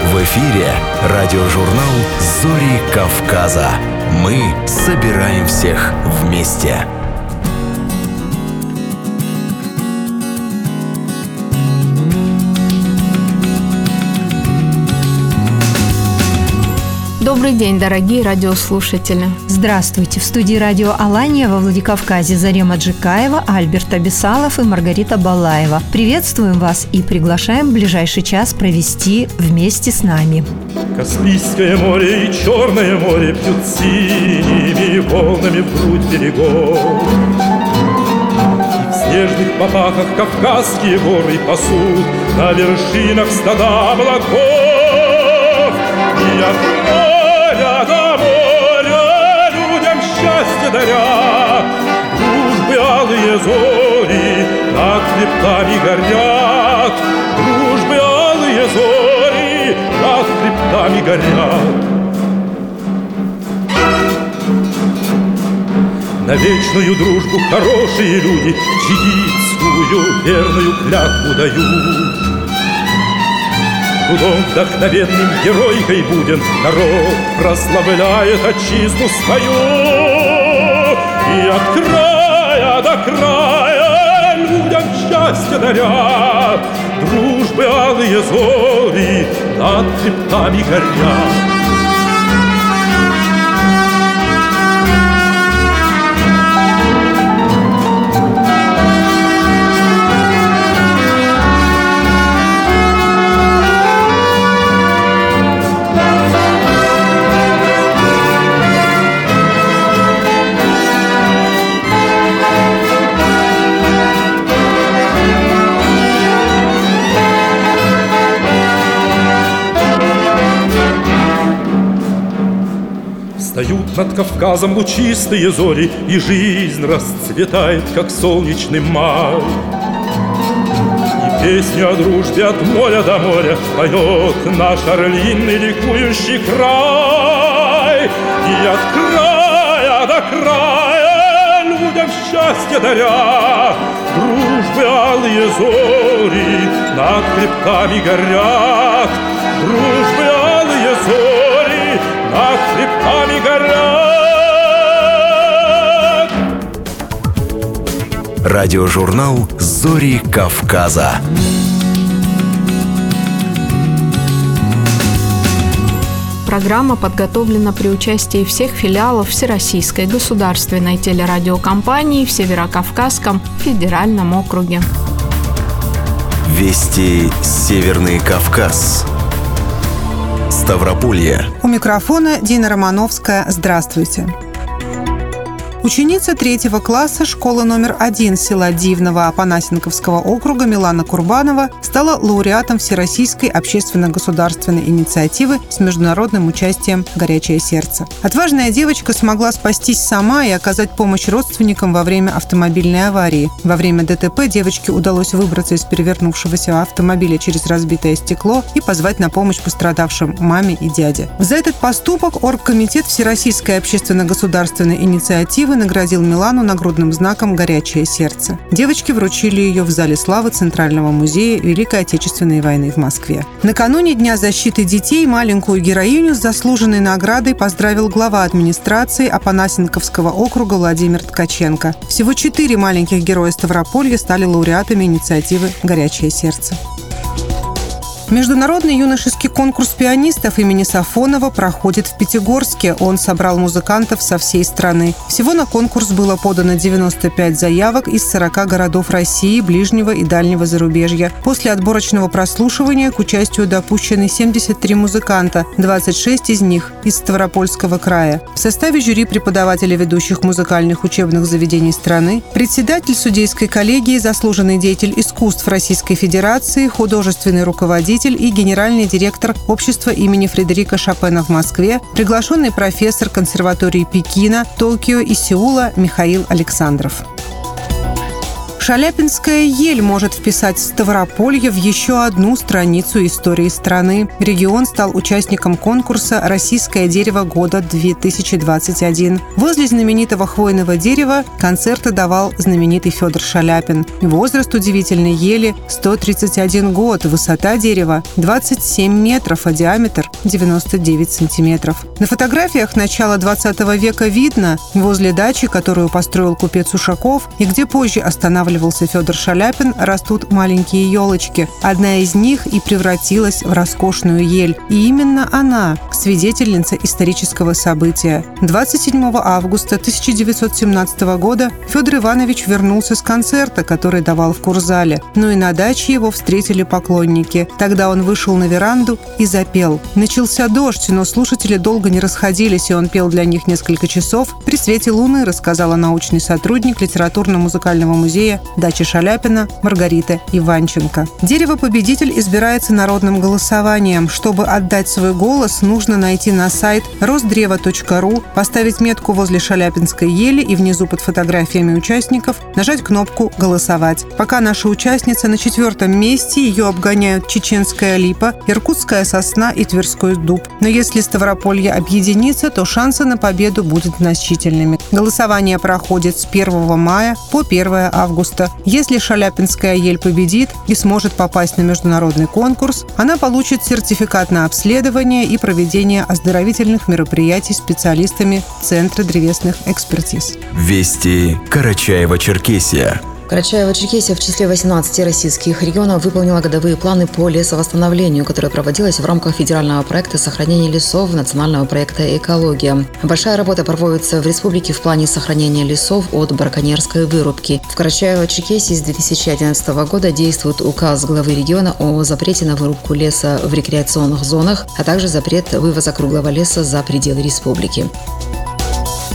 В эфире радиожурнал «Зори Кавказа». Мы собираем всех вместе. Добрый день, дорогие радиослушатели. Здравствуйте! В студии радио «Алания» во Владикавказе Зарема Джикаева, Альберт Абисалов и Маргарита Балаева. Приветствуем вас и приглашаем ближайший час провести вместе с нами. Каспийское море и Черное море Пьют синими волнами в грудь берегов. И в снежных попахах Кавказские горы пасут На вершинах стада облаков. И от счастье даря, Дружбы алые зори над хребтами горят, Дружбы алые зори над хребтами горят. На вечную дружбу хорошие люди Чигитскую верную клятву дают. Трудом вдохновенным геройкой будем Народ прославляет отчизну свою И от края до края людям счастье даря Дружбы алые зори над хребтами горят над Кавказом лучистые зори, И жизнь расцветает, как солнечный май. И песню о дружбе от моря до моря Поет наш орлиный ликующий край. И от края до края людям счастье даря, Дружбы алые зори над хребтами горят, Дружбы над хребтами горят. Радиожурнал «Зори Кавказа». Программа подготовлена при участии всех филиалов Всероссийской государственной телерадиокомпании в Северокавказском федеральном округе. Вести Северный Кавказ. Ставрополье. У микрофона Дина Романовская. Здравствуйте. Ученица третьего класса школы номер один села Дивного Апанасенковского округа Милана Курбанова стала лауреатом Всероссийской общественно-государственной инициативы с международным участием «Горячее сердце». Отважная девочка смогла спастись сама и оказать помощь родственникам во время автомобильной аварии. Во время ДТП девочке удалось выбраться из перевернувшегося автомобиля через разбитое стекло и позвать на помощь пострадавшим маме и дяде. За этот поступок Оргкомитет Всероссийской общественно-государственной инициативы наградил Милану нагрудным знаком «Горячее сердце». Девочки вручили ее в Зале славы Центрального музея Великой Отечественной войны в Москве. Накануне Дня защиты детей маленькую героиню с заслуженной наградой поздравил глава администрации Апанасенковского округа Владимир Ткаченко. Всего четыре маленьких героя Ставрополья стали лауреатами инициативы «Горячее сердце». Международный юношеский конкурс пианистов имени Сафонова проходит в Пятигорске. Он собрал музыкантов со всей страны. Всего на конкурс было подано 95 заявок из 40 городов России, ближнего и дальнего зарубежья. После отборочного прослушивания к участию допущены 73 музыканта, 26 из них из Ставропольского края. В составе жюри преподаватели ведущих музыкальных учебных заведений страны, председатель судейской коллегии, заслуженный деятель искусств Российской Федерации, художественный руководитель руководитель и генеральный директор общества имени Фредерика Шопена в Москве, приглашенный профессор консерватории Пекина, Токио и Сеула Михаил Александров. Шаляпинская ель может вписать Ставрополье в еще одну страницу истории страны. Регион стал участником конкурса «Российское дерево года-2021». Возле знаменитого хвойного дерева концерты давал знаменитый Федор Шаляпин. Возраст удивительной ели – 131 год, высота дерева – 27 метров, а диаметр – 99 сантиметров. На фотографиях начала 20 века видно возле дачи, которую построил купец Ушаков и где позже останавливался останавливался Федор Шаляпин, растут маленькие елочки. Одна из них и превратилась в роскошную ель. И именно она – свидетельница исторического события. 27 августа 1917 года Федор Иванович вернулся с концерта, который давал в Курзале. Но и на даче его встретили поклонники. Тогда он вышел на веранду и запел. Начался дождь, но слушатели долго не расходились, и он пел для них несколько часов. При свете луны, рассказала научный сотрудник литературно-музыкального музея дачи Шаляпина, Маргарита Иванченко. Дерево-победитель избирается народным голосованием. Чтобы отдать свой голос, нужно найти на сайт росдрево.ру, поставить метку возле Шаляпинской ели и внизу под фотографиями участников нажать кнопку «Голосовать». Пока наша участница на четвертом месте, ее обгоняют чеченская липа, иркутская сосна и тверской дуб. Но если Ставрополье объединится, то шансы на победу будут значительными. Голосование проходит с 1 мая по 1 августа августа. Если Шаляпинская ель победит и сможет попасть на международный конкурс, она получит сертификат на обследование и проведение оздоровительных мероприятий специалистами Центра древесных экспертиз. Вести Карачаева-Черкесия. Карачаево-Черкесия в числе 18 российских регионов выполнила годовые планы по лесовосстановлению, которое проводилось в рамках федерального проекта сохранения лесов национального проекта «Экология». Большая работа проводится в республике в плане сохранения лесов от браконьерской вырубки. В Карачаево-Черкесии с 2011 года действует указ главы региона о запрете на вырубку леса в рекреационных зонах, а также запрет вывоза круглого леса за пределы республики.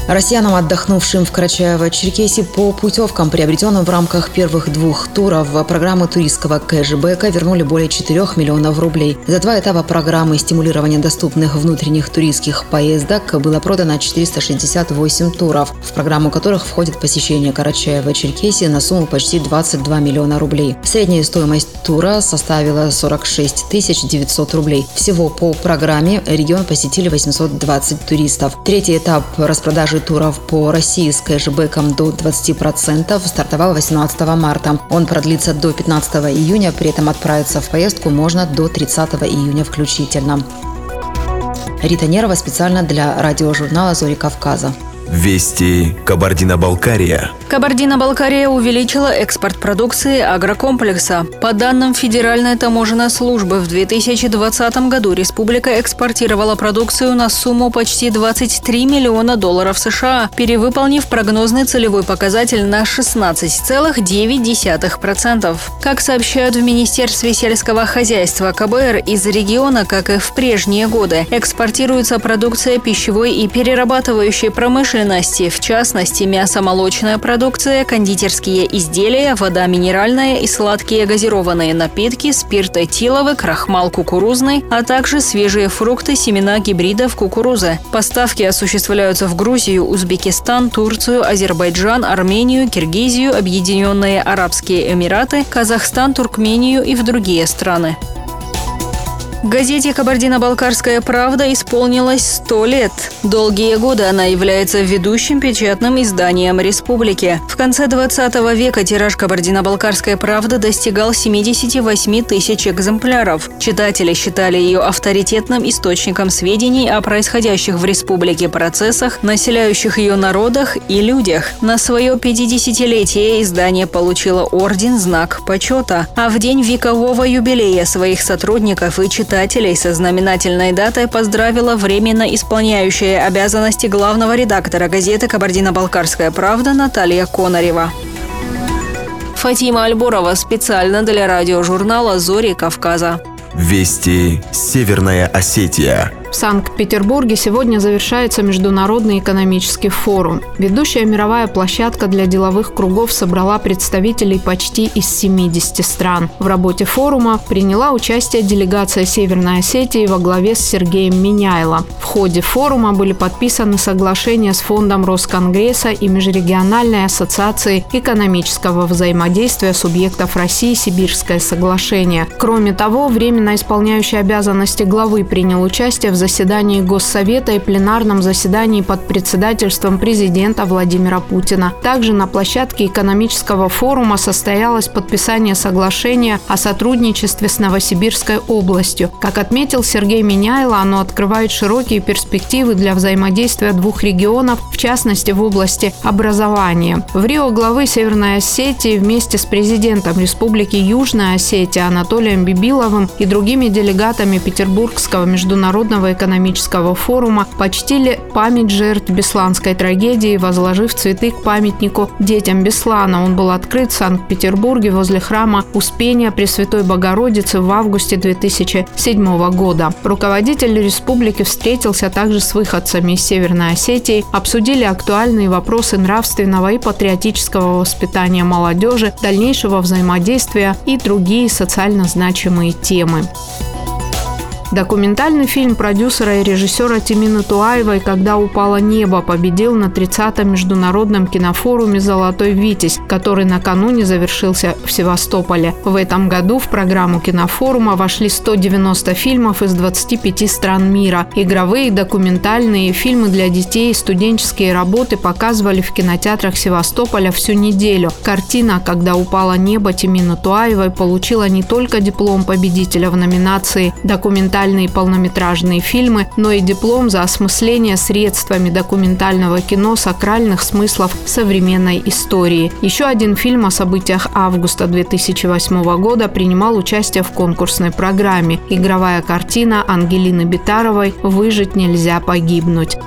Россиянам, отдохнувшим в Карачаево-Черкесии по путевкам, приобретенным в рамках первых двух туров программы туристского кэшбэка, вернули более 4 миллионов рублей. За два этапа программы стимулирования доступных внутренних туристских поездок было продано 468 туров, в программу которых входит посещение Карачаева-Черкесии на сумму почти 22 миллиона рублей. Средняя стоимость тура составила 46 900 рублей. Всего по программе регион посетили 820 туристов. Третий этап распродажи продажи туров по России с кэшбэком до 20% стартовал 18 марта. Он продлится до 15 июня, при этом отправиться в поездку можно до 30 июня включительно. Рита Нерва специально для радиожурнала «Зори Кавказа». Вести Кабардино-Балкария. Кабардино-Балкария увеличила экспорт продукции агрокомплекса. По данным Федеральной таможенной службы, в 2020 году республика экспортировала продукцию на сумму почти 23 миллиона долларов США, перевыполнив прогнозный целевой показатель на 16,9%. Как сообщают в Министерстве сельского хозяйства КБР, из региона, как и в прежние годы, экспортируется продукция пищевой и перерабатывающей промышленности, в частности мясомолочная продукция, кондитерские изделия, вода минеральная и сладкие газированные напитки, спирт этиловый, крахмал кукурузный, а также свежие фрукты, семена гибридов кукурузы. Поставки осуществляются в Грузию, Узбекистан, Турцию, Азербайджан, Армению, Киргизию, Объединенные Арабские Эмираты, Казахстан, Туркмению и в другие страны. Газете «Кабардино-Балкарская правда» исполнилось 100 лет. Долгие годы она является ведущим печатным изданием республики. В конце 20 века тираж «Кабардино-Балкарская правда» достигал 78 тысяч экземпляров. Читатели считали ее авторитетным источником сведений о происходящих в республике процессах, населяющих ее народах и людях. На свое 50-летие издание получило орден «Знак почета», а в день векового юбилея своих сотрудников и читателей читателей со знаменательной датой поздравила временно исполняющая обязанности главного редактора газеты «Кабардино-Балкарская правда» Наталья Конарева. Фатима Альборова специально для радиожурнала «Зори Кавказа». Вести Северная Осетия. В Санкт-Петербурге сегодня завершается Международный экономический форум. Ведущая мировая площадка для деловых кругов собрала представителей почти из 70 стран. В работе форума приняла участие делегация Северной Осетии во главе с Сергеем Миняйло. В ходе форума были подписаны соглашения с Фондом Росконгресса и Межрегиональной ассоциацией экономического взаимодействия субъектов России «Сибирское соглашение». Кроме того, временно исполняющий обязанности главы принял участие в заседании Госсовета и пленарном заседании под председательством президента Владимира Путина. Также на площадке экономического форума состоялось подписание соглашения о сотрудничестве с Новосибирской областью. Как отметил Сергей Миняйло, оно открывает широкие перспективы для взаимодействия двух регионов, в частности в области образования. В Рио главы Северной Осетии вместе с президентом Республики Южная Осетия Анатолием Бибиловым и другими делегатами Петербургского международного экономического форума почтили память жертв Бесланской трагедии, возложив цветы к памятнику детям Беслана. Он был открыт в Санкт-Петербурге возле храма Успения Пресвятой Богородицы в августе 2007 года. Руководитель республики встретился также с выходцами из Северной Осетии, обсудили актуальные вопросы нравственного и патриотического воспитания молодежи, дальнейшего взаимодействия и другие социально значимые темы. Документальный фильм продюсера и режиссера Тимина Туаевой «Когда упало небо» победил на 30-м международном кинофоруме «Золотой Витязь», который накануне завершился в Севастополе. В этом году в программу кинофорума вошли 190 фильмов из 25 стран мира. Игровые, документальные, фильмы для детей и студенческие работы показывали в кинотеатрах Севастополя всю неделю. Картина «Когда упало небо» Тимина Туаевой получила не только диплом победителя в номинации «Документальный документальные полнометражные фильмы, но и диплом за осмысление средствами документального кино сакральных смыслов современной истории. Еще один фильм о событиях августа 2008 года принимал участие в конкурсной программе. Игровая картина Ангелины Битаровой «Выжить нельзя погибнуть».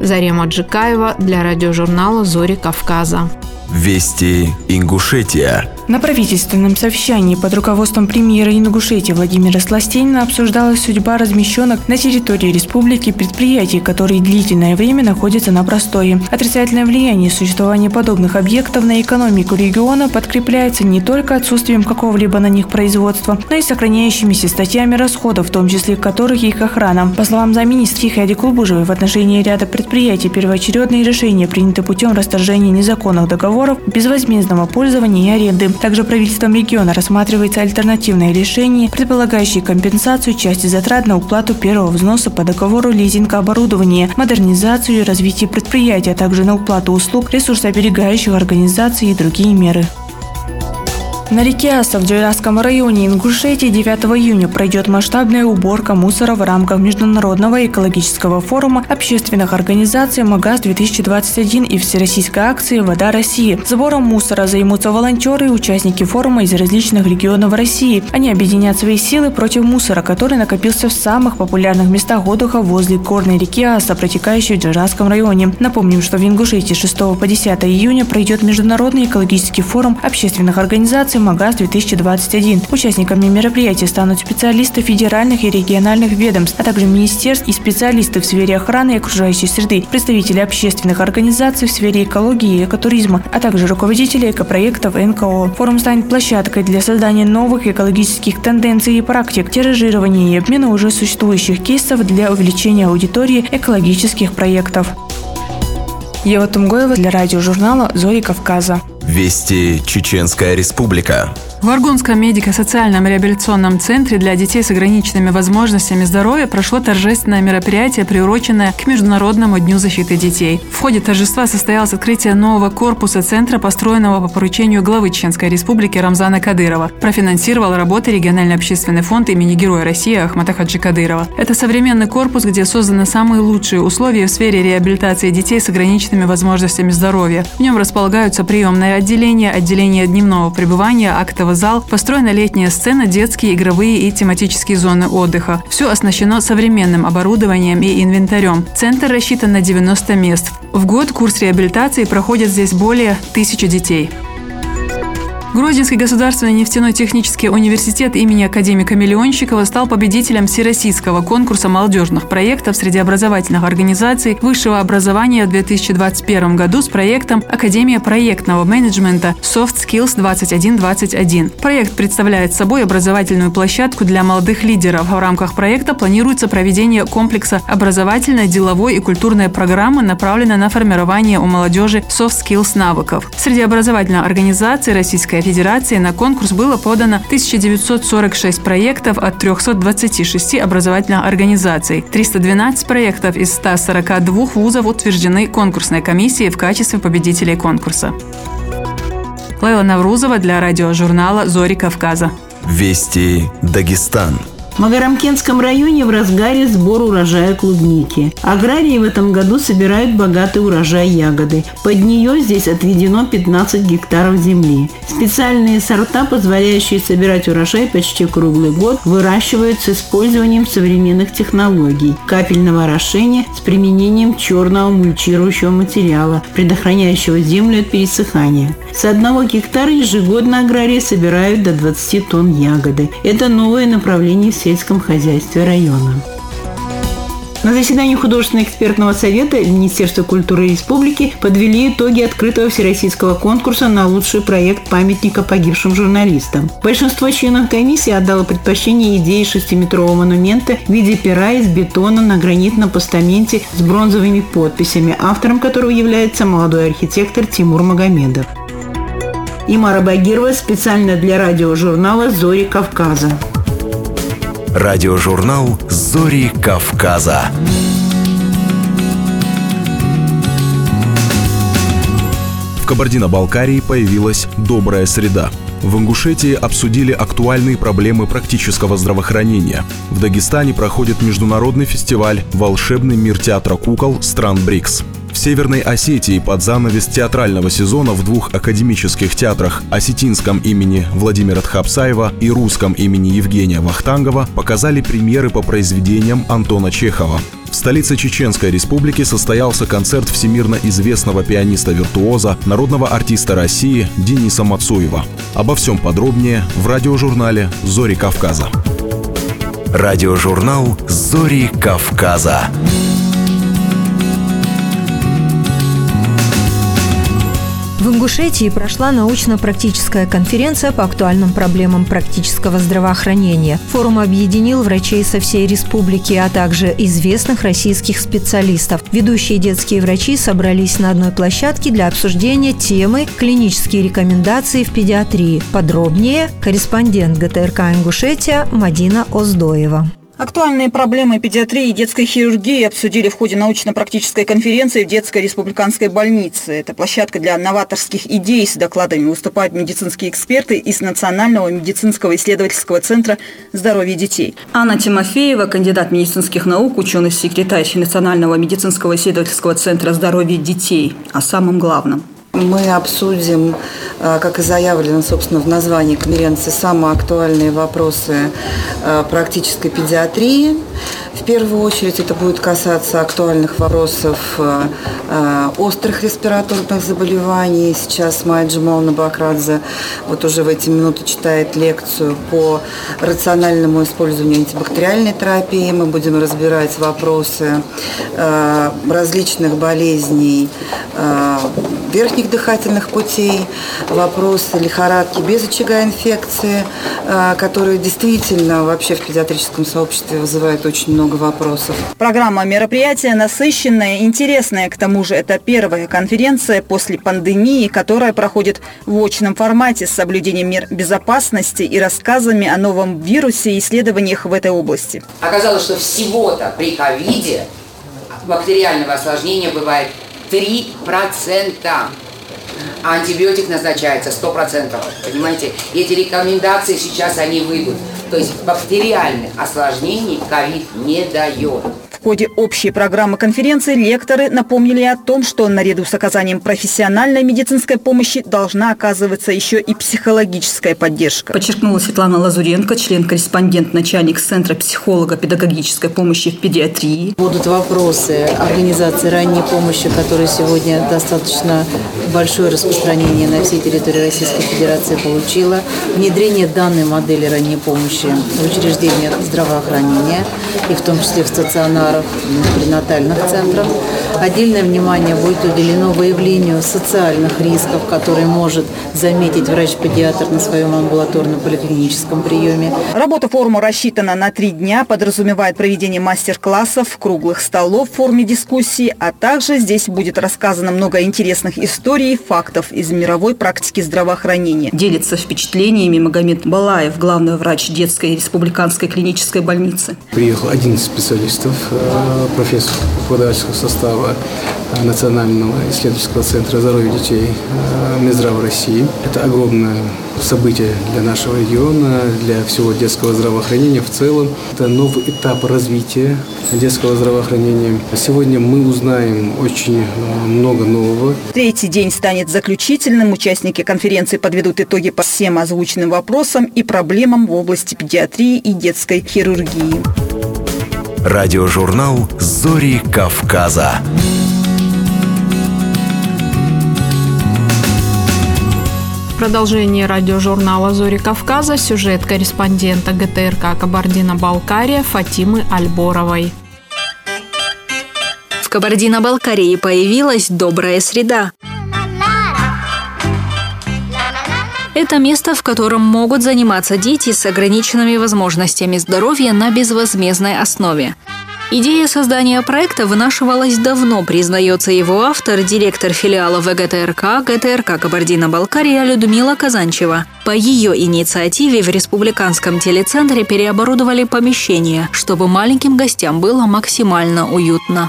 Зарема Джикаева для радиожурнала «Зори Кавказа». Вести Ингушетия. На правительственном совещании под руководством премьера Ингушетии Владимира Сластенина обсуждалась судьба размещенных на территории республики предприятий, которые длительное время находятся на простое. Отрицательное влияние существования подобных объектов на экономику региона подкрепляется не только отсутствием какого-либо на них производства, но и сохраняющимися статьями расходов, в том числе которых их охрана. По словам замминистра Хеди Клубужевой, в отношении ряда предприятий первоочередные решения приняты путем расторжения незаконных договоров безвозмездного пользования и аренды. Также правительством региона рассматривается альтернативное решение, предполагающее компенсацию части затрат на уплату первого взноса по договору лизинга оборудования, модернизацию и развитие предприятия, а также на уплату услуг ресурсооберегающих организаций и другие меры. На реке Аса в Джайрасском районе Ингушетии 9 июня пройдет масштабная уборка мусора в рамках Международного экологического форума общественных организаций МАГАЗ-2021 и Всероссийской акции «Вода России». Сбором мусора займутся волонтеры и участники форума из различных регионов России. Они объединят свои силы против мусора, который накопился в самых популярных местах отдыха возле горной реки Аса, протекающей в Джайрасском районе. Напомним, что в Ингушетии 6 по 10 июня пройдет Международный экологический форум общественных организаций конференции МАГАЗ-2021. Участниками мероприятия станут специалисты федеральных и региональных ведомств, а также министерств и специалисты в сфере охраны и окружающей среды, представители общественных организаций в сфере экологии и экотуризма, а также руководители экопроектов НКО. Форум станет площадкой для создания новых экологических тенденций и практик, тиражирования и обмена уже существующих кейсов для увеличения аудитории экологических проектов. Ева Тумгоева для радиожурнала «Зори Кавказа». Вести Чеченская Республика. В Аргунском медико-социальном реабилитационном центре для детей с ограниченными возможностями здоровья прошло торжественное мероприятие, приуроченное к Международному дню защиты детей. В ходе торжества состоялось открытие нового корпуса центра, построенного по поручению главы Чеченской Республики Рамзана Кадырова. Профинансировал работы региональный общественный фонд имени Героя России Ахмата Хаджи Кадырова. Это современный корпус, где созданы самые лучшие условия в сфере реабилитации детей с ограниченными возможностями здоровья. В нем располагаются приемное отделение, отделение дневного пребывания, актового зал, построена летняя сцена, детские, игровые и тематические зоны отдыха. Все оснащено современным оборудованием и инвентарем. Центр рассчитан на 90 мест. В год курс реабилитации проходит здесь более тысячи детей. Грозинский государственный нефтяной технический университет имени академика Миллионщикова стал победителем всероссийского конкурса молодежных проектов среди образовательных организаций высшего образования в 2021 году с проектом «Академия проектного менеджмента Soft Skills 2121». Проект представляет собой образовательную площадку для молодых лидеров. В рамках проекта планируется проведение комплекса образовательной, деловой и культурной программы, направленной на формирование у молодежи soft skills навыков. Среди образовательных организаций Российская Федерации на конкурс было подано 1946 проектов от 326 образовательных организаций. 312 проектов из 142 вузов утверждены конкурсной комиссией в качестве победителей конкурса. Лейла Наврузова для радиожурнала «Зори Кавказа». Вести Дагестан. В Магарамкентском районе в разгаре сбор урожая клубники. Аграрии в этом году собирают богатый урожай ягоды. Под нее здесь отведено 15 гектаров земли. Специальные сорта, позволяющие собирать урожай почти круглый год, выращивают с использованием современных технологий капельного орошения с применением черного мульчирующего материала, предохраняющего землю от пересыхания. С одного гектара ежегодно аграрии собирают до 20 тонн ягоды. Это новое направление в сельском хозяйстве района. На заседании художественного экспертного совета Министерства культуры Республики подвели итоги открытого всероссийского конкурса на лучший проект памятника погибшим журналистам. Большинство членов комиссии отдало предпочтение идее шестиметрового монумента в виде пера из бетона на гранитном постаменте с бронзовыми подписями, автором которого является молодой архитектор Тимур Магомедов. Имара Багирова специально для радиожурнала «Зори Кавказа». Радиожурнал «Зори Кавказа». В Кабардино-Балкарии появилась «Добрая среда». В Ингушетии обсудили актуальные проблемы практического здравоохранения. В Дагестане проходит международный фестиваль «Волшебный мир театра кукол стран БРИКС». В Северной Осетии под занавес театрального сезона в двух академических театрах осетинском имени Владимира Тхапсаева и русском имени Евгения Вахтангова показали премьеры по произведениям Антона Чехова. В столице Чеченской Республики состоялся концерт всемирно известного пианиста-виртуоза, народного артиста России Дениса Мацуева. Обо всем подробнее в радиожурнале «Зори Кавказа». Радиожурнал «Зори Кавказа». В Ингушетии прошла научно-практическая конференция по актуальным проблемам практического здравоохранения. Форум объединил врачей со всей республики, а также известных российских специалистов. Ведущие детские врачи собрались на одной площадке для обсуждения темы «Клинические рекомендации в педиатрии». Подробнее корреспондент ГТРК Ингушетия Мадина Оздоева. Актуальные проблемы педиатрии и детской хирургии обсудили в ходе научно-практической конференции в детской республиканской больнице. Это площадка для новаторских идей. С докладами выступают медицинские эксперты из Национального медицинского исследовательского центра здоровья детей. Анна Тимофеева, кандидат медицинских наук, ученый-секретарь Национального медицинского исследовательского центра здоровья детей. О самом главном – мы обсудим, э, как и заявлено, собственно, в названии конференции, самые актуальные вопросы э, практической педиатрии. В первую очередь это будет касаться актуальных вопросов э, острых респираторных заболеваний. Сейчас Майя Джамаловна Бакрадзе вот уже в эти минуты читает лекцию по рациональному использованию антибактериальной терапии. Мы будем разбирать вопросы различных болезней верхних дыхательных путей, вопросы лихорадки без очага инфекции, э, которые действительно вообще в педиатрическом сообществе вызывают очень много вопросов. Программа мероприятия насыщенная, интересная. К тому же это первая конференция после пандемии, которая проходит в очном формате с соблюдением мер безопасности и рассказами о новом вирусе и исследованиях в этой области. Оказалось, что всего-то при ковиде бактериального осложнения бывает 3%. А антибиотик назначается 100%. Понимаете? Эти рекомендации сейчас, они выйдут. То есть бактериальных осложнений ковид не дает. В ходе общей программы конференции лекторы напомнили о том, что наряду с оказанием профессиональной медицинской помощи должна оказываться еще и психологическая поддержка. Подчеркнула Светлана Лазуренко, член-корреспондент, начальник Центра психолого-педагогической помощи в педиатрии. Будут вопросы организации ранней помощи, которые сегодня достаточно большое распространение на всей территории Российской Федерации получила. Внедрение данной модели ранней помощи в учреждениях здравоохранения и в том числе в стационарах центрах, пренатальных центрах. Отдельное внимание будет уделено выявлению социальных рисков, которые может заметить врач-педиатр на своем амбулаторном поликлиническом приеме. Работа форума рассчитана на три дня, подразумевает проведение мастер-классов, круглых столов в форме дискуссии, а также здесь будет рассказано много интересных историй, фактов из мировой практики здравоохранения. Делится впечатлениями Магомед Балаев, главный врач детской республиканской клинической больницы. Приехал 11 специалистов э, профессор преподавательского состава Национального исследовательского центра здоровья детей э, Минздрава России. Это огромное событие для нашего региона, для всего детского здравоохранения в целом. Это новый этап развития детского здравоохранения. Сегодня мы узнаем очень э, много нового. Третий день станет заключительным. Участники конференции подведут итоги по всем озвученным вопросам и проблемам в области педиатрии и детской хирургии. Радиожурнал «Зори Кавказа». Продолжение радиожурнала «Зори Кавказа» сюжет корреспондента ГТРК «Кабардино-Балкария» Фатимы Альборовой. В Кабардино-Балкарии появилась добрая среда. Это место, в котором могут заниматься дети с ограниченными возможностями здоровья на безвозмездной основе. Идея создания проекта вынашивалась давно, признается его автор, директор филиала ВГТРК ГТРК Кабардино-Балкария Людмила Казанчева. По ее инициативе в республиканском телецентре переоборудовали помещение, чтобы маленьким гостям было максимально уютно.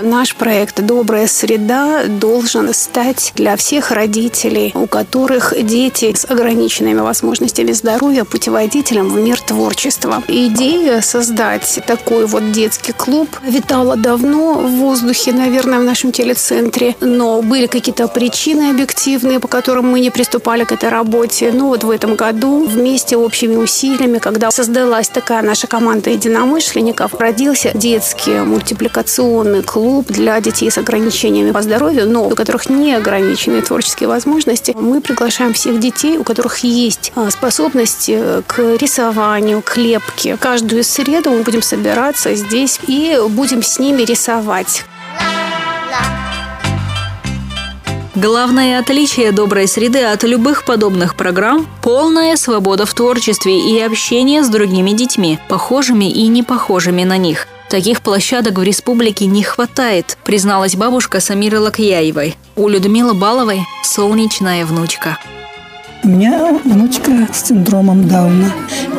Наш проект «Добрая среда» должен стать для всех родителей, у которых дети с ограниченными возможностями здоровья, путеводителем в мир творчества. Идея создать такой вот детский клуб витала давно в воздухе, наверное, в нашем телецентре, но были какие-то причины объективные, по которым мы не приступали к этой работе. Но вот в этом году вместе общими усилиями, когда создалась такая наша команда единомышленников, родился детский мультипликационный клуб клуб для детей с ограничениями по здоровью, но у которых не ограничены творческие возможности. Мы приглашаем всех детей, у которых есть а, способности к рисованию, к лепке. Каждую среду мы будем собираться здесь и будем с ними рисовать. Главное отличие доброй среды от любых подобных программ – полная свобода в творчестве и общение с другими детьми, похожими и не похожими на них – Таких площадок в республике не хватает, призналась бабушка Самиры Лакьяевой. У Людмилы Баловой солнечная внучка. У меня внучка с синдромом Дауна.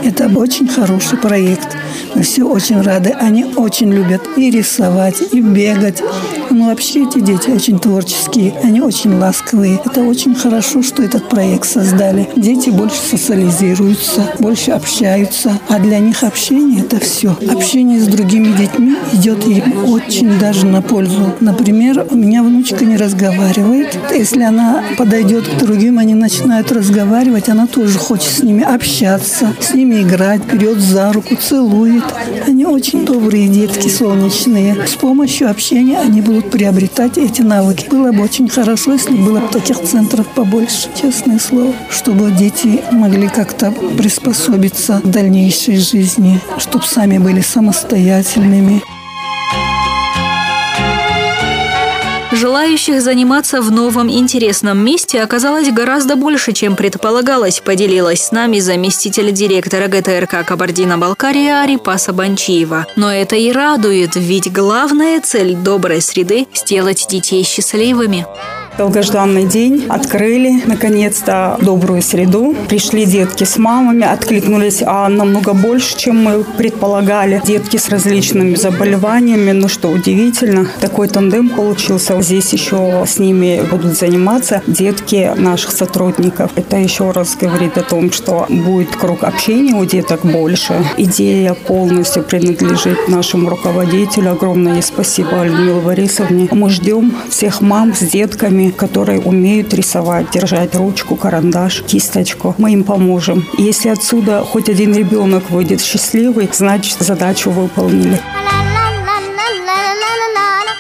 Это очень хороший проект. Мы все очень рады. Они очень любят и рисовать, и бегать. Ну, вообще эти дети очень творческие. Они очень ласковые. Это очень хорошо, что этот проект создали. Дети больше социализируются, больше общаются. А для них общение – это все. Общение с другими детьми идет им очень даже на пользу. Например, у меня внучка не разговаривает. Если она подойдет к другим, они начинают разговаривать разговаривать, она тоже хочет с ними общаться, с ними играть, берет за руку, целует. Они очень добрые детки, солнечные. С помощью общения они будут приобретать эти навыки. Было бы очень хорошо, если было бы таких центров побольше, честное слово, чтобы дети могли как-то приспособиться к дальнейшей жизни, чтобы сами были самостоятельными. Желающих заниматься в новом интересном месте оказалось гораздо больше, чем предполагалось, поделилась с нами заместитель директора ГТРК Кабардино-Балкария Арипаса Банчиева. Но это и радует, ведь главная цель доброй среды – сделать детей счастливыми. Долгожданный день. Открыли, наконец-то, добрую среду. Пришли детки с мамами, откликнулись а намного больше, чем мы предполагали. Детки с различными заболеваниями. Ну что удивительно, такой тандем получился. Здесь еще с ними будут заниматься детки наших сотрудников. Это еще раз говорит о том, что будет круг общения у деток больше. Идея полностью принадлежит нашему руководителю. Огромное спасибо Людмиле Борисовне. Мы ждем всех мам с детками, которые умеют рисовать, держать ручку, карандаш, кисточку. Мы им поможем. Если отсюда хоть один ребенок выйдет счастливый, значит задачу выполнили.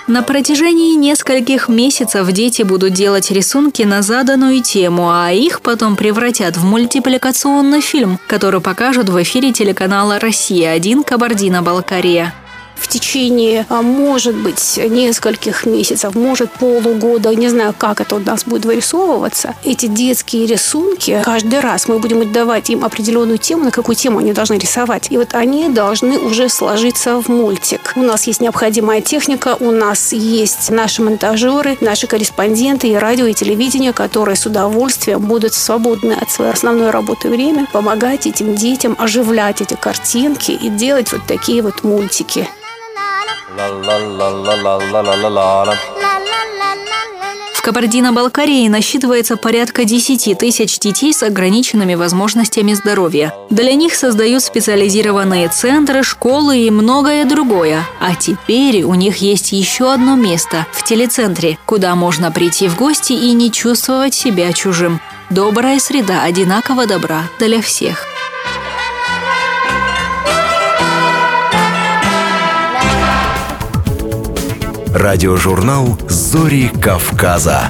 На протяжении нескольких месяцев дети будут делать рисунки на заданную тему, а их потом превратят в мультипликационный фильм, который покажут в эфире телеканала «Россия-1» Кабардино-Балкария в течение, а, может быть, нескольких месяцев, может полугода, не знаю, как это у нас будет вырисовываться, эти детские рисунки, каждый раз мы будем давать им определенную тему, на какую тему они должны рисовать. И вот они должны уже сложиться в мультик. У нас есть необходимая техника, у нас есть наши монтажеры, наши корреспонденты и радио, и телевидение, которые с удовольствием будут свободны от своей основной работы время помогать этим детям оживлять эти картинки и делать вот такие вот мультики. В Кабардино-Балкарии насчитывается порядка 10 тысяч детей с ограниченными возможностями здоровья. Для них создают специализированные центры, школы и многое другое. А теперь у них есть еще одно место – в телецентре, куда можно прийти в гости и не чувствовать себя чужим. Добрая среда одинаково добра для всех. Радиожурнал «Зори Кавказа».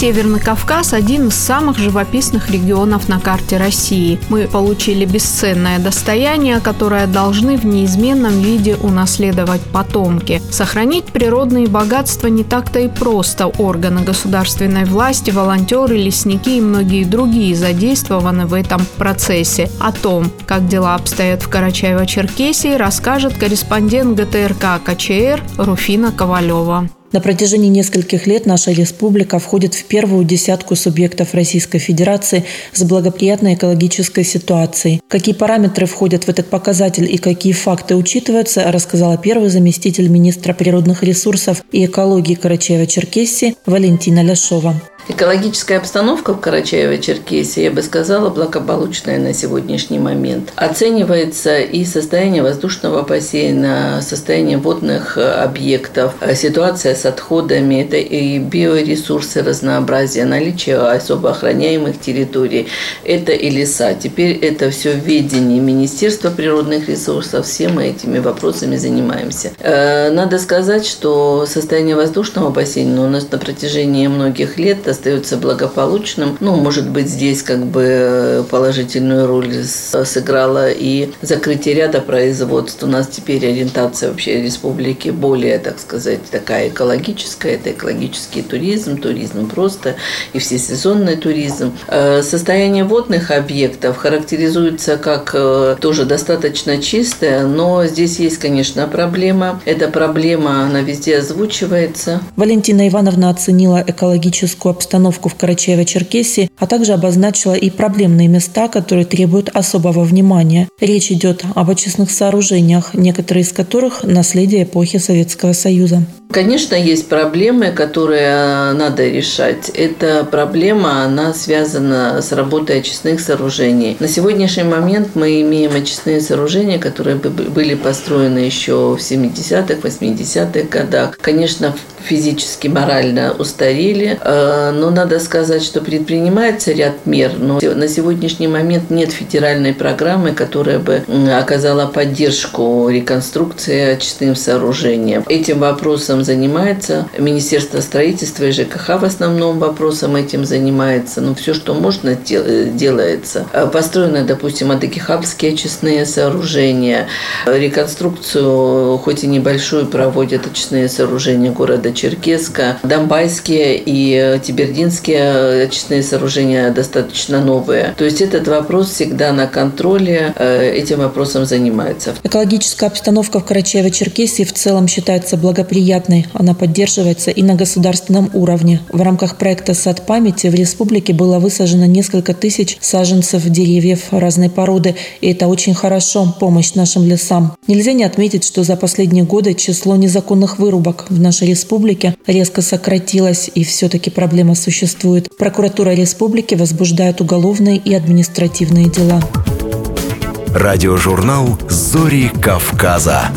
Северный Кавказ – один из самых живописных регионов на карте России. Мы получили бесценное достояние, которое должны в неизменном виде унаследовать потомки. Сохранить природные богатства не так-то и просто. Органы государственной власти, волонтеры, лесники и многие другие задействованы в этом процессе. О том, как дела обстоят в Карачаево-Черкесии, расскажет корреспондент ГТРК КЧР Руфина Ковалева. На протяжении нескольких лет наша республика входит в первую десятку субъектов Российской Федерации с благоприятной экологической ситуацией. Какие параметры входят в этот показатель и какие факты учитываются, рассказала первый заместитель министра природных ресурсов и экологии Карачаева-Черкесии Валентина Ляшова. Экологическая обстановка в Карачаево-Черкесии, я бы сказала, благополучная на сегодняшний момент. Оценивается и состояние воздушного бассейна, состояние водных объектов, ситуация с отходами, это и биоресурсы разнообразия, наличие особо охраняемых территорий, это и леса. Теперь это все в ведении Министерства природных ресурсов, все мы этими вопросами занимаемся. Э, надо сказать, что состояние воздушного бассейна у нас на протяжении многих лет остается благополучным. Ну, может быть, здесь как бы положительную роль сыграла и закрытие ряда производств. У нас теперь ориентация вообще республики более, так сказать, такая экологическая. Это экологический туризм, туризм просто и всесезонный туризм. Э, состояние водных объектов характеризуется как э, тоже достаточно чистое, но здесь есть, конечно, проблема. Эта проблема, она везде озвучивается. Валентина Ивановна оценила экологическую обстановку в Карачаево-Черкесии, а также обозначила и проблемные места, которые требуют особого внимания. Речь идет об очистных сооружениях, некоторые из которых – наследие эпохи Советского Союза. Конечно, есть проблемы, которые э, надо решать. Эта проблема, она связана с работой очистных сооружений. На сегодняшний момент мы имеем очистные сооружения, которые были построены еще в 70-х, 80-х годах. Конечно, физически, морально устарели, э, но надо сказать, что предпринимается ряд мер, но на сегодняшний момент нет федеральной программы, которая бы оказала поддержку реконструкции очистным сооружениям. Этим вопросом вопросом занимается. Министерство строительства и ЖКХ в основном вопросом этим занимается. Но все, что можно, делается. Построены, допустим, Адыгихабские очистные сооружения. Реконструкцию, хоть и небольшую, проводят очистные сооружения города Черкеска. Донбайские и Тибердинские очистные сооружения достаточно новые. То есть этот вопрос всегда на контроле, э, этим вопросом занимается. Экологическая обстановка в Карачаево-Черкесии в целом считается благоприятной. Она поддерживается и на государственном уровне. В рамках проекта «Сад памяти» в республике было высажено несколько тысяч саженцев деревьев разной породы. И это очень хорошо, помощь нашим лесам. Нельзя не отметить, что за последние годы число незаконных вырубок в нашей республике резко сократилось, и все-таки проблема существует. Прокуратура республики возбуждает уголовные и административные дела. Радиожурнал «Зори Кавказа».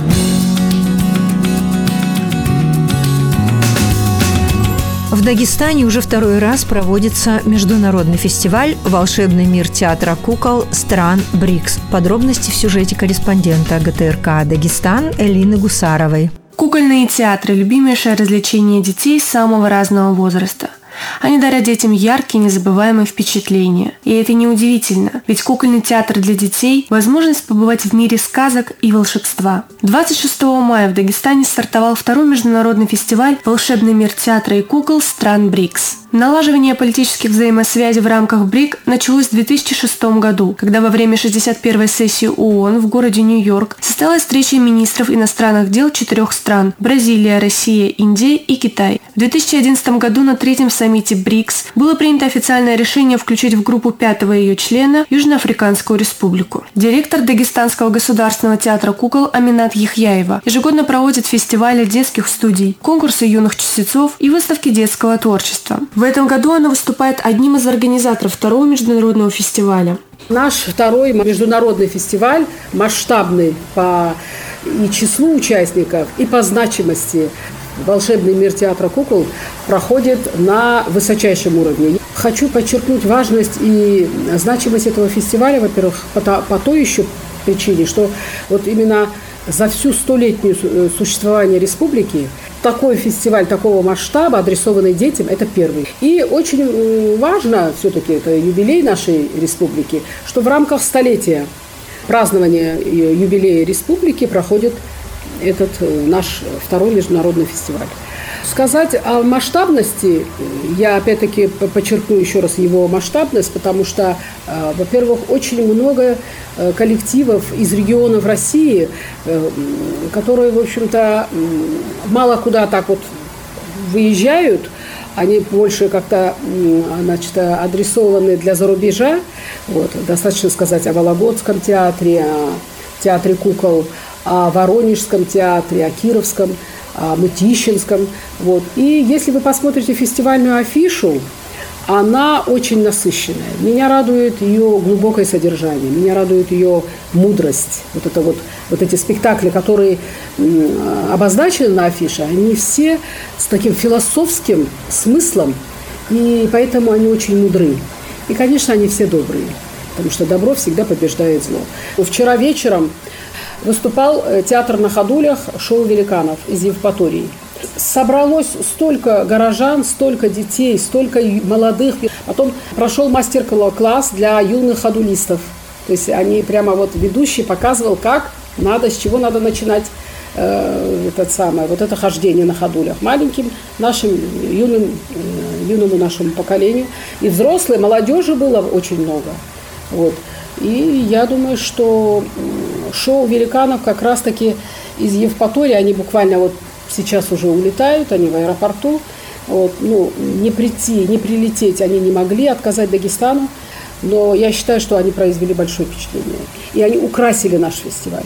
В Дагестане уже второй раз проводится международный фестиваль «Волшебный мир театра кукол стран БРИКС». Подробности в сюжете корреспондента ГТРК «Дагестан» Элины Гусаровой. Кукольные театры – любимейшее развлечение детей самого разного возраста – они дарят детям яркие, незабываемые впечатления. И это неудивительно, ведь кукольный театр для детей – возможность побывать в мире сказок и волшебства. 26 мая в Дагестане стартовал второй международный фестиваль «Волшебный мир театра и кукол стран БРИКС». Налаживание политических взаимосвязей в рамках БРИК началось в 2006 году, когда во время 61-й сессии ООН в городе Нью-Йорк состоялась встреча министров иностранных дел четырех стран – Бразилия, Россия, Индия и Китай. В 2011 году на третьем саммите БРИКС было принято официальное решение включить в группу пятого ее члена Южноафриканскую республику. Директор Дагестанского государственного театра кукол Аминат Ехьяева ежегодно проводит фестивали детских студий, конкурсы юных чтецов и выставки детского творчества. В в этом году она выступает одним из организаторов второго международного фестиваля. Наш второй международный фестиваль масштабный по и числу участников, и по значимости. Волшебный мир театра кукол проходит на высочайшем уровне. Хочу подчеркнуть важность и значимость этого фестиваля, во-первых, по, по той еще причине, что вот именно за всю столетнюю э, существование республики такой фестиваль такого масштаба, адресованный детям, это первый. И очень важно, все-таки это юбилей нашей республики, что в рамках столетия празднования юбилея республики проходит этот э, наш второй международный фестиваль. Сказать о масштабности, я опять-таки подчеркну еще раз его масштабность, потому что, э, во-первых, очень много э, коллективов из регионов России, которые, в общем-то, мало куда так вот выезжают, они больше как-то значит, адресованы для зарубежа. Вот, достаточно сказать о Вологодском театре, о театре кукол о Воронежском театре, о Кировском, Мытищинском. Вот. И если вы посмотрите фестивальную афишу, она очень насыщенная. Меня радует ее глубокое содержание, меня радует ее мудрость. Вот, это вот, вот эти спектакли, которые обозначены на афише, они все с таким философским смыслом, и поэтому они очень мудры. И, конечно, они все добрые, потому что добро всегда побеждает зло. Вчера вечером выступал э, театр на ходулях шоу великанов из Евпатории. Собралось столько горожан, столько детей, столько молодых. Потом прошел мастер-класс для юных ходулистов. То есть они прямо вот ведущий показывал, как надо, с чего надо начинать э, этот самое, вот это хождение на ходулях маленьким нашим юным, э, юному нашему поколению. И взрослые, молодежи было очень много. Вот. И я думаю, что шоу великанов как раз-таки из Евпатории, они буквально вот сейчас уже улетают, они в аэропорту. Вот, ну, не прийти, не прилететь они не могли, отказать Дагестану. Но я считаю, что они произвели большое впечатление. И они украсили наш фестиваль.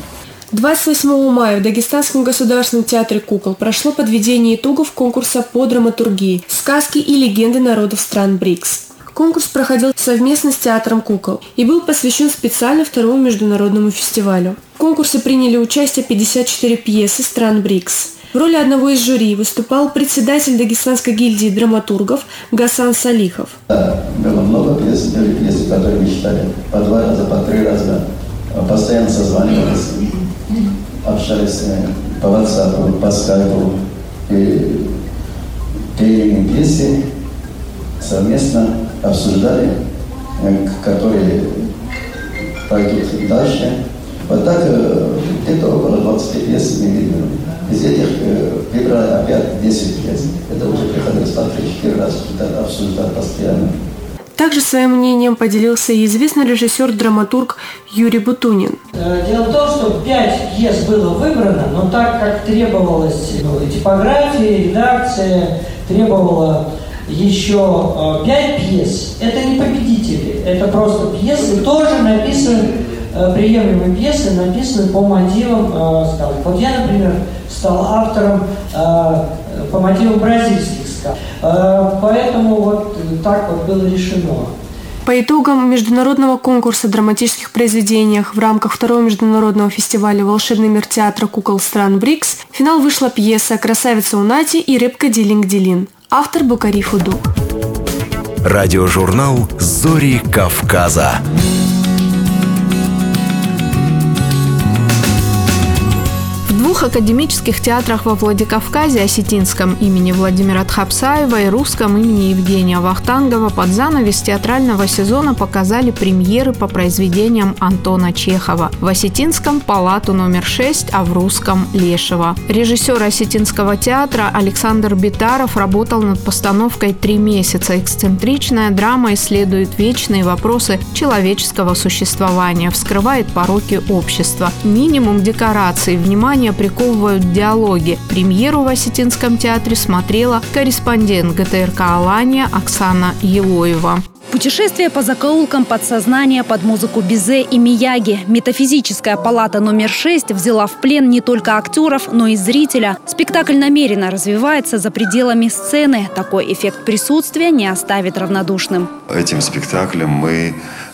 28 мая в Дагестанском государственном театре кукол прошло подведение итогов конкурса по драматургии «Сказки и легенды народов стран БРИКС». Конкурс проходил совместно с Театром кукол и был посвящен специально второму международному фестивалю. В конкурсе приняли участие 54 пьесы стран БРИКС. В роли одного из жюри выступал председатель Дагестанской гильдии драматургов Гасан Салихов. Да, было много пьес, были пьесы, которые мы читали по два раза, по три раза. Постоянно созванивались, общались по WhatsApp, по Skype. пели песни, совместно обсуждали, которые пойдут дальше. Вот так где-то около 20 пьес мы видели. Из этих выбрали опять 10 пьес. Это уже приходилось по 3-4 раз обсуждать постоянно. Также своим мнением поделился и известный режиссер-драматург Юрий Бутунин. Дело в том, что пять пьес было выбрано, но так как требовалась ну, типография, редакция, требовала еще пять пьес, это не победители, это просто пьесы, тоже написаны, приемлемые пьесы, написаны по мотивам, скажем, вот я, например, стал автором по мотивам бразильских Поэтому вот так вот было решено. По итогам международного конкурса драматических произведениях в рамках второго международного фестиваля «Волшебный мир театра кукол стран БРИКС» в финал вышла пьеса «Красавица Унати» и «Рыбка Дилинг-Дилин». Автор Букари Фуду. Радиожурнал «Зори Кавказа». Двух академических театрах во Владикавказе, Осетинском имени Владимира Тхапсаева и Русском имени Евгения Вахтангова под занавес театрального сезона показали премьеры по произведениям Антона Чехова. В Осетинском – «Палату номер 6», а в Русском – «Лешего». Режиссер Осетинского театра Александр Битаров работал над постановкой три месяца. Эксцентричная драма исследует вечные вопросы человеческого существования, вскрывает пороки общества. Минимум декораций, внимание при приковывают диалоги. Премьеру в Осетинском театре смотрела корреспондент ГТРК «Алания» Оксана Елоева. Путешествие по закоулкам подсознания под музыку Бизе и Мияги. Метафизическая палата номер 6 взяла в плен не только актеров, но и зрителя. Спектакль намеренно развивается за пределами сцены. Такой эффект присутствия не оставит равнодушным. Этим спектаклем мы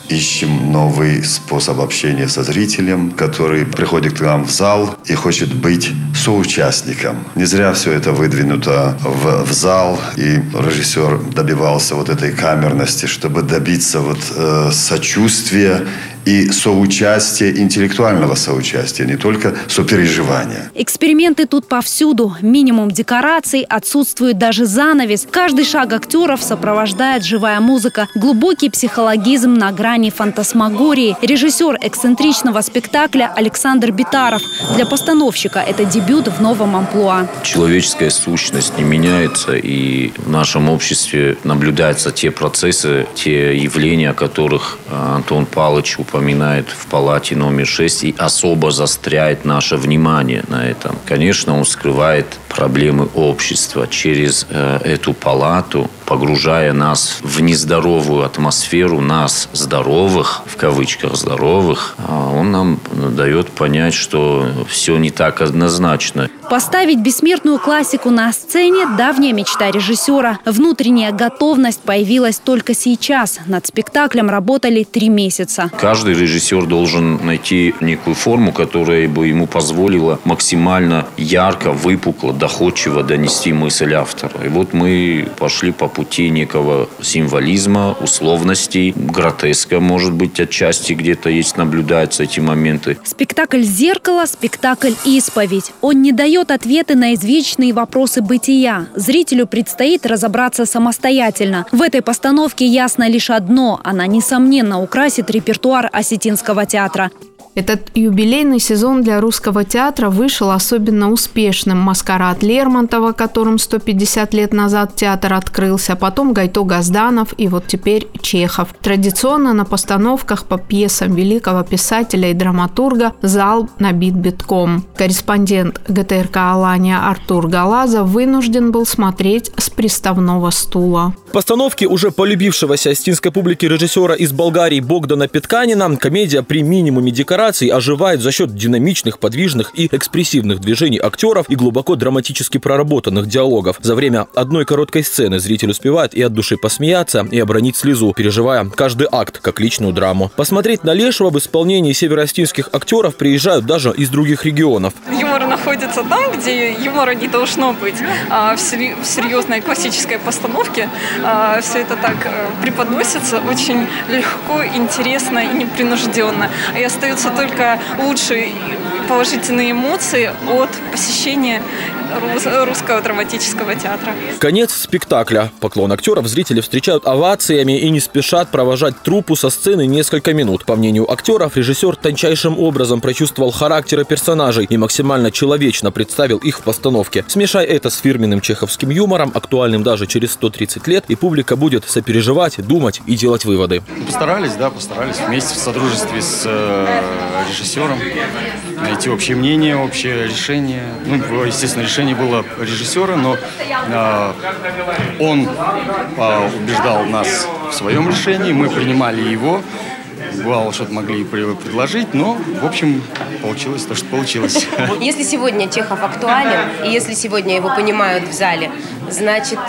ищем новый способ общения со зрителем, который приходит к нам в зал и хочет быть соучастником. Не зря все это выдвинуто в, в зал, и режиссер добивался вот этой камерности, чтобы добиться вот э, сочувствия и соучастие, интеллектуального соучастия, не только сопереживания. Эксперименты тут повсюду. Минимум декораций, отсутствует даже занавес. Каждый шаг актеров сопровождает живая музыка. Глубокий психологизм на грани фантасмагории. Режиссер эксцентричного спектакля Александр Битаров. Для постановщика это дебют в новом амплуа. Человеческая сущность не меняется, и в нашем обществе наблюдаются те процессы, те явления, о которых э, Антон Павлович упоминает в палате номер 6 и особо застряет наше внимание на этом. Конечно, он скрывает проблемы общества через э, эту палату, погружая нас в нездоровую атмосферу, нас здоровых, в кавычках здоровых, а он нам дает понять, что все не так однозначно. Поставить бессмертную классику на сцене – давняя мечта режиссера. Внутренняя готовность появилась только сейчас. Над спектаклем работали три месяца. Каждый режиссер должен найти некую форму, которая бы ему позволила максимально ярко, выпукло, доходчиво донести мысль автора. И вот мы пошли по пути некого символизма, условностей, гротеска, может быть, отчасти где-то есть, наблюдаются эти моменты. Спектакль «Зеркало», спектакль «Исповедь». Он не дает ответы на извечные вопросы бытия. Зрителю предстоит разобраться самостоятельно. В этой постановке ясно лишь одно – она, несомненно, украсит репертуар Осетинского театра. Этот юбилейный сезон для русского театра вышел особенно успешным. «Маскарад» Лермонтова, которым 150 лет назад театр открылся, потом Гайто Газданов и вот теперь Чехов. Традиционно на постановках по пьесам великого писателя и драматурга зал набит битком. Корреспондент ГТРК «Алания» Артур Галазов вынужден был смотреть с приставного стула. Постановки уже полюбившегося остинской публике режиссера из Болгарии Богдана Петканина комедия при минимуме декораций декораций оживает за счет динамичных, подвижных и экспрессивных движений актеров и глубоко драматически проработанных диалогов. За время одной короткой сцены зритель успевает и от души посмеяться, и обронить слезу, переживая каждый акт как личную драму. Посмотреть на Лешего в исполнении североостинских актеров приезжают даже из других регионов. Юмор находится там, где юмора не должно быть. А в серьезной классической постановке а, все это так э, преподносится очень легко, интересно и непринужденно. И остается только лучшие положительные эмоции от посещения русского драматического театра. Конец спектакля. Поклон актеров зрители встречают овациями и не спешат провожать трупу со сцены несколько минут. По мнению актеров, режиссер тончайшим образом прочувствовал характеры персонажей и максимально человечно представил их в постановке. Смешай это с фирменным чеховским юмором, актуальным даже через 130 лет, и публика будет сопереживать, думать и делать выводы. Постарались, да, постарались вместе в содружестве с э, режиссером найти общее мнение, общее решение. Ну, естественно, решение было режиссера, но э, он э, убеждал нас в своем решении, мы принимали его. Бывало, что-то могли предложить, но, в общем, получилось то, что получилось. Если сегодня Чехов актуален, и если сегодня его понимают в зале, значит,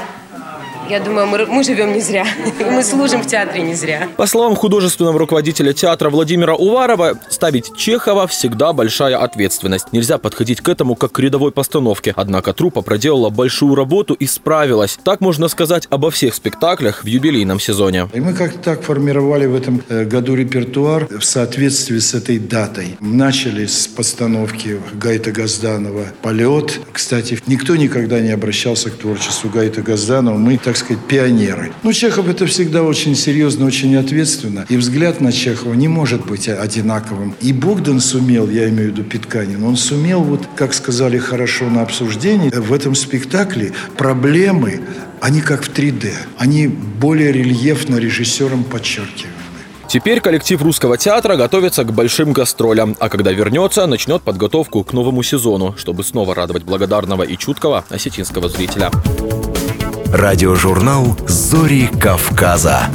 я думаю, мы, мы живем не зря. мы служим в театре не зря. По словам художественного руководителя театра Владимира Уварова, ставить Чехова всегда большая ответственность. Нельзя подходить к этому как к рядовой постановке. Однако труппа проделала большую работу и справилась. Так можно сказать обо всех спектаклях в юбилейном сезоне. И мы как-то так формировали в этом э, году репертуар в соответствии с этой датой. Начали с постановки Гайта Газданова «Полет». Кстати, никто никогда не обращался к творчеству Гайта Газданова. Мы так так сказать, пионеры. Но Чехов это всегда очень серьезно, очень ответственно. И взгляд на Чехова не может быть одинаковым. И Богдан сумел, я имею в виду Питканин, он сумел, вот как сказали хорошо на обсуждении, в этом спектакле проблемы, они как в 3D. Они более рельефно режиссером подчеркивают. Теперь коллектив русского театра готовится к большим гастролям, а когда вернется, начнет подготовку к новому сезону, чтобы снова радовать благодарного и чуткого осетинского зрителя. Радиожурнал «Зори Кавказа».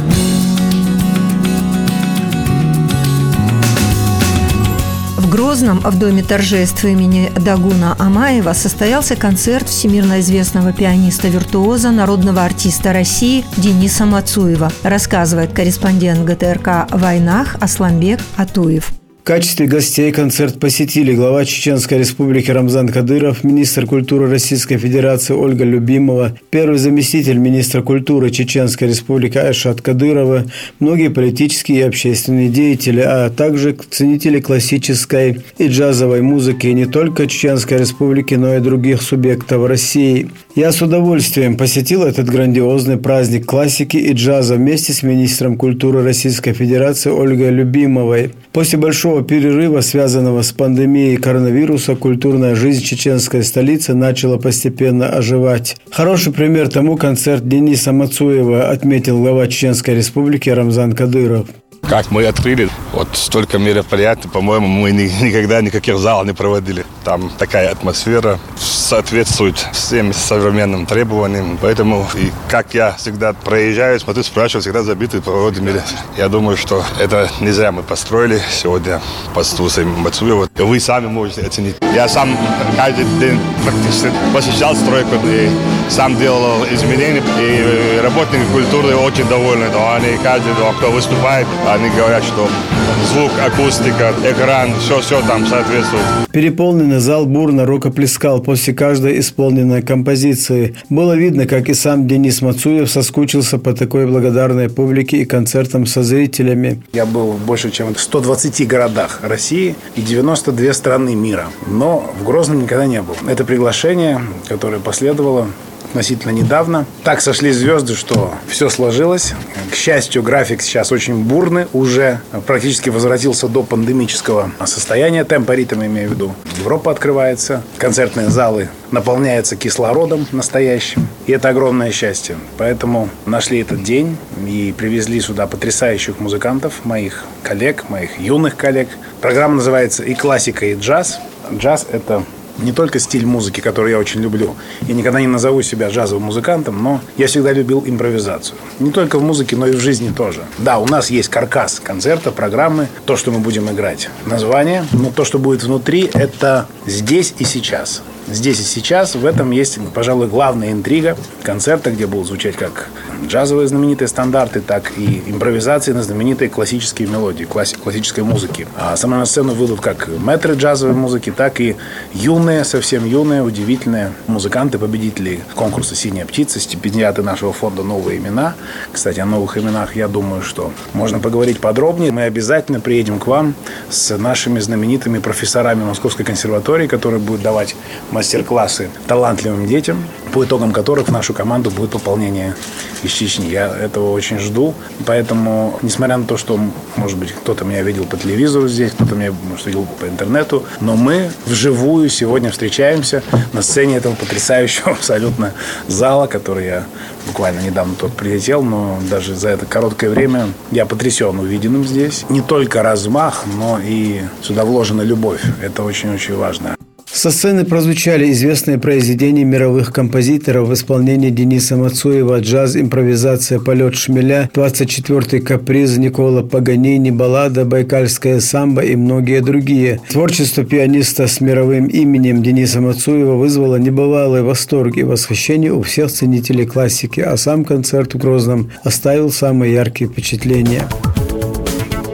В Грозном в Доме торжеств имени Дагуна Амаева состоялся концерт всемирно известного пианиста-виртуоза, народного артиста России Дениса Мацуева, рассказывает корреспондент ГТРК «Войнах» Асламбек Атуев качестве гостей концерт посетили глава Чеченской республики Рамзан Кадыров, министр культуры Российской Федерации Ольга Любимова, первый заместитель министра культуры Чеченской республики Айшат Кадырова, многие политические и общественные деятели, а также ценители классической и джазовой музыки не только Чеченской республики, но и других субъектов России. Я с удовольствием посетил этот грандиозный праздник классики и джаза вместе с министром культуры Российской Федерации Ольгой Любимовой. После большого перерыва, связанного с пандемией коронавируса, культурная жизнь чеченской столицы начала постепенно оживать. Хороший пример тому концерт Дениса Мацуева отметил глава Чеченской республики Рамзан Кадыров как мы открыли, вот столько мероприятий, по-моему, мы никогда никаких залов не проводили. Там такая атмосфера соответствует всем современным требованиям. Поэтому, и как я всегда проезжаю, смотрю, спрашиваю, всегда забиты проводами. Я думаю, что это не зря мы построили сегодня под Стусой Мацуева. Вы сами можете оценить. Я сам каждый день практически посещал стройку и сам делал изменения. И работники культуры очень довольны. Они каждый, кто выступает, они говорят, что звук, акустика, экран, все-все там соответствует. Переполненный зал бурно рукоплескал после каждой исполненной композиции. Было видно, как и сам Денис Мацуев соскучился по такой благодарной публике и концертам со зрителями. Я был в больше чем 120 городах России и 92 страны мира, но в Грозном никогда не был. Это приглашение, которое последовало, относительно недавно. Так сошли звезды, что все сложилось. К счастью, график сейчас очень бурный, уже практически возвратился до пандемического состояния, темпа ритма имею в виду. Европа открывается, концертные залы наполняются кислородом настоящим, и это огромное счастье. Поэтому нашли этот день и привезли сюда потрясающих музыкантов, моих коллег, моих юных коллег. Программа называется «И классика, и джаз». Джаз – это не только стиль музыки, который я очень люблю. Я никогда не назову себя джазовым музыкантом, но я всегда любил импровизацию. Не только в музыке, но и в жизни тоже. Да, у нас есть каркас концерта, программы, то, что мы будем играть. Название, но то, что будет внутри, это здесь и сейчас. Здесь и сейчас. В этом есть, пожалуй, главная интрига концерта, где будут звучать как джазовые знаменитые стандарты, так и импровизации на знаменитые классические мелодии, класс, классической музыки. А мной на сцену выйдут как мэтры джазовой музыки, так и юные, совсем юные, удивительные музыканты, победители конкурса «Синяя птица», стипендиаты нашего фонда «Новые имена». Кстати, о новых именах я думаю, что можно поговорить подробнее. Мы обязательно приедем к вам с нашими знаменитыми профессорами Московской консерватории, которые будут давать мастер-классы талантливым детям, по итогам которых в нашу команду будет пополнение из Чечни. Я этого очень жду. Поэтому, несмотря на то, что, может быть, кто-то меня видел по телевизору здесь, кто-то меня, может, видел по интернету, но мы вживую сегодня встречаемся на сцене этого потрясающего абсолютно зала, который я буквально недавно только прилетел, но даже за это короткое время я потрясен увиденным здесь. Не только размах, но и сюда вложена любовь. Это очень-очень важно. Со сцены прозвучали известные произведения мировых композиторов в исполнении Дениса Мацуева, джаз, импровизация, полет шмеля, 24-й каприз Никола Паганини, баллада, байкальская самба и многие другие. Творчество пианиста с мировым именем Дениса Мацуева вызвало небывалый восторг и восхищение у всех ценителей классики, а сам концерт в Грозном оставил самые яркие впечатления.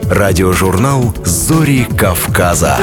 Радиожурнал «Зори Кавказа».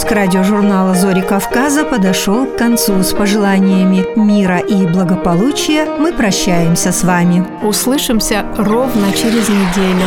Выпуск радиожурнала «Зори Кавказа» подошел к концу. С пожеланиями мира и благополучия мы прощаемся с вами. Услышимся ровно через неделю.